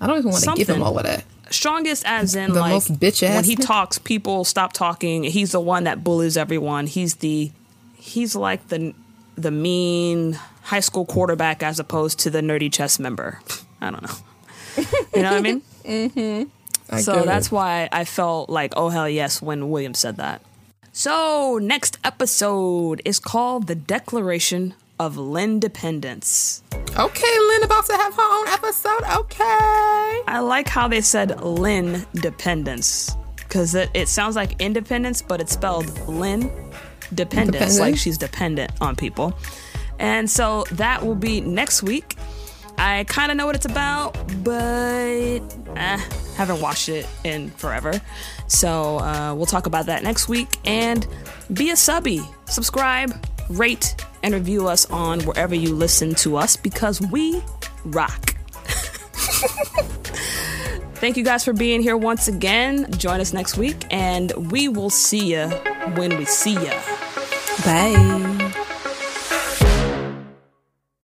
I don't even want to give him all of that. Strongest as in The like most bitch ass. when he talks, people stop talking. He's the one that bullies everyone. He's the he's like the the mean high school quarterback as opposed to the nerdy chess member. I don't know. You know what I mean? mm-hmm. So that's why I felt like oh hell yes when William said that. So next episode is called the Declaration of Lindependence. Okay, Lynn about to have her own episode. Okay. I like how they said Lynn dependence because it, it sounds like independence, but it's spelled Lynn dependence, Dependent? like she's dependent on people. And so that will be next week. I kind of know what it's about, but eh, haven't watched it in forever. So uh, we'll talk about that next week. And be a subby, subscribe, rate, and review us on wherever you listen to us because we rock. Thank you guys for being here once again. Join us next week, and we will see you when we see you. Bye.